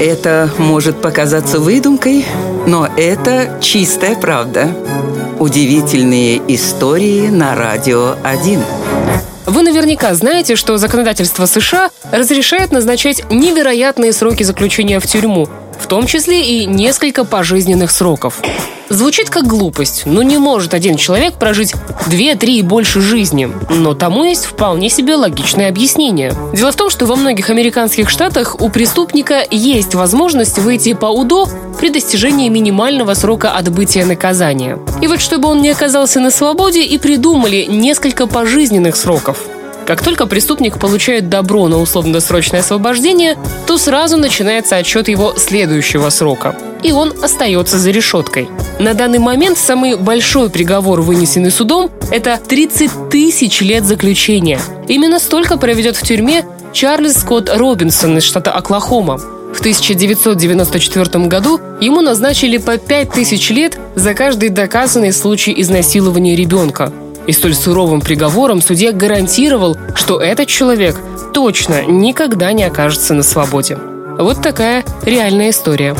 Это может показаться выдумкой, но это чистая правда. Удивительные истории на радио 1. Вы наверняка знаете, что законодательство США разрешает назначать невероятные сроки заключения в тюрьму, в том числе и несколько пожизненных сроков. Звучит как глупость, но не может один человек прожить 2-3 и больше жизни. Но тому есть вполне себе логичное объяснение. Дело в том, что во многих американских штатах у преступника есть возможность выйти по УДО при достижении минимального срока отбытия наказания. И вот чтобы он не оказался на свободе, и придумали несколько пожизненных сроков. Как только преступник получает добро на условно-досрочное освобождение, то сразу начинается отчет его следующего срока. И он остается за решеткой. На данный момент самый большой приговор, вынесенный судом, это 30 тысяч лет заключения. Именно столько проведет в тюрьме Чарльз Скотт Робинсон из штата Оклахома. В 1994 году ему назначили по 5000 лет за каждый доказанный случай изнасилования ребенка. И столь суровым приговором судья гарантировал, что этот человек точно никогда не окажется на свободе. Вот такая реальная история.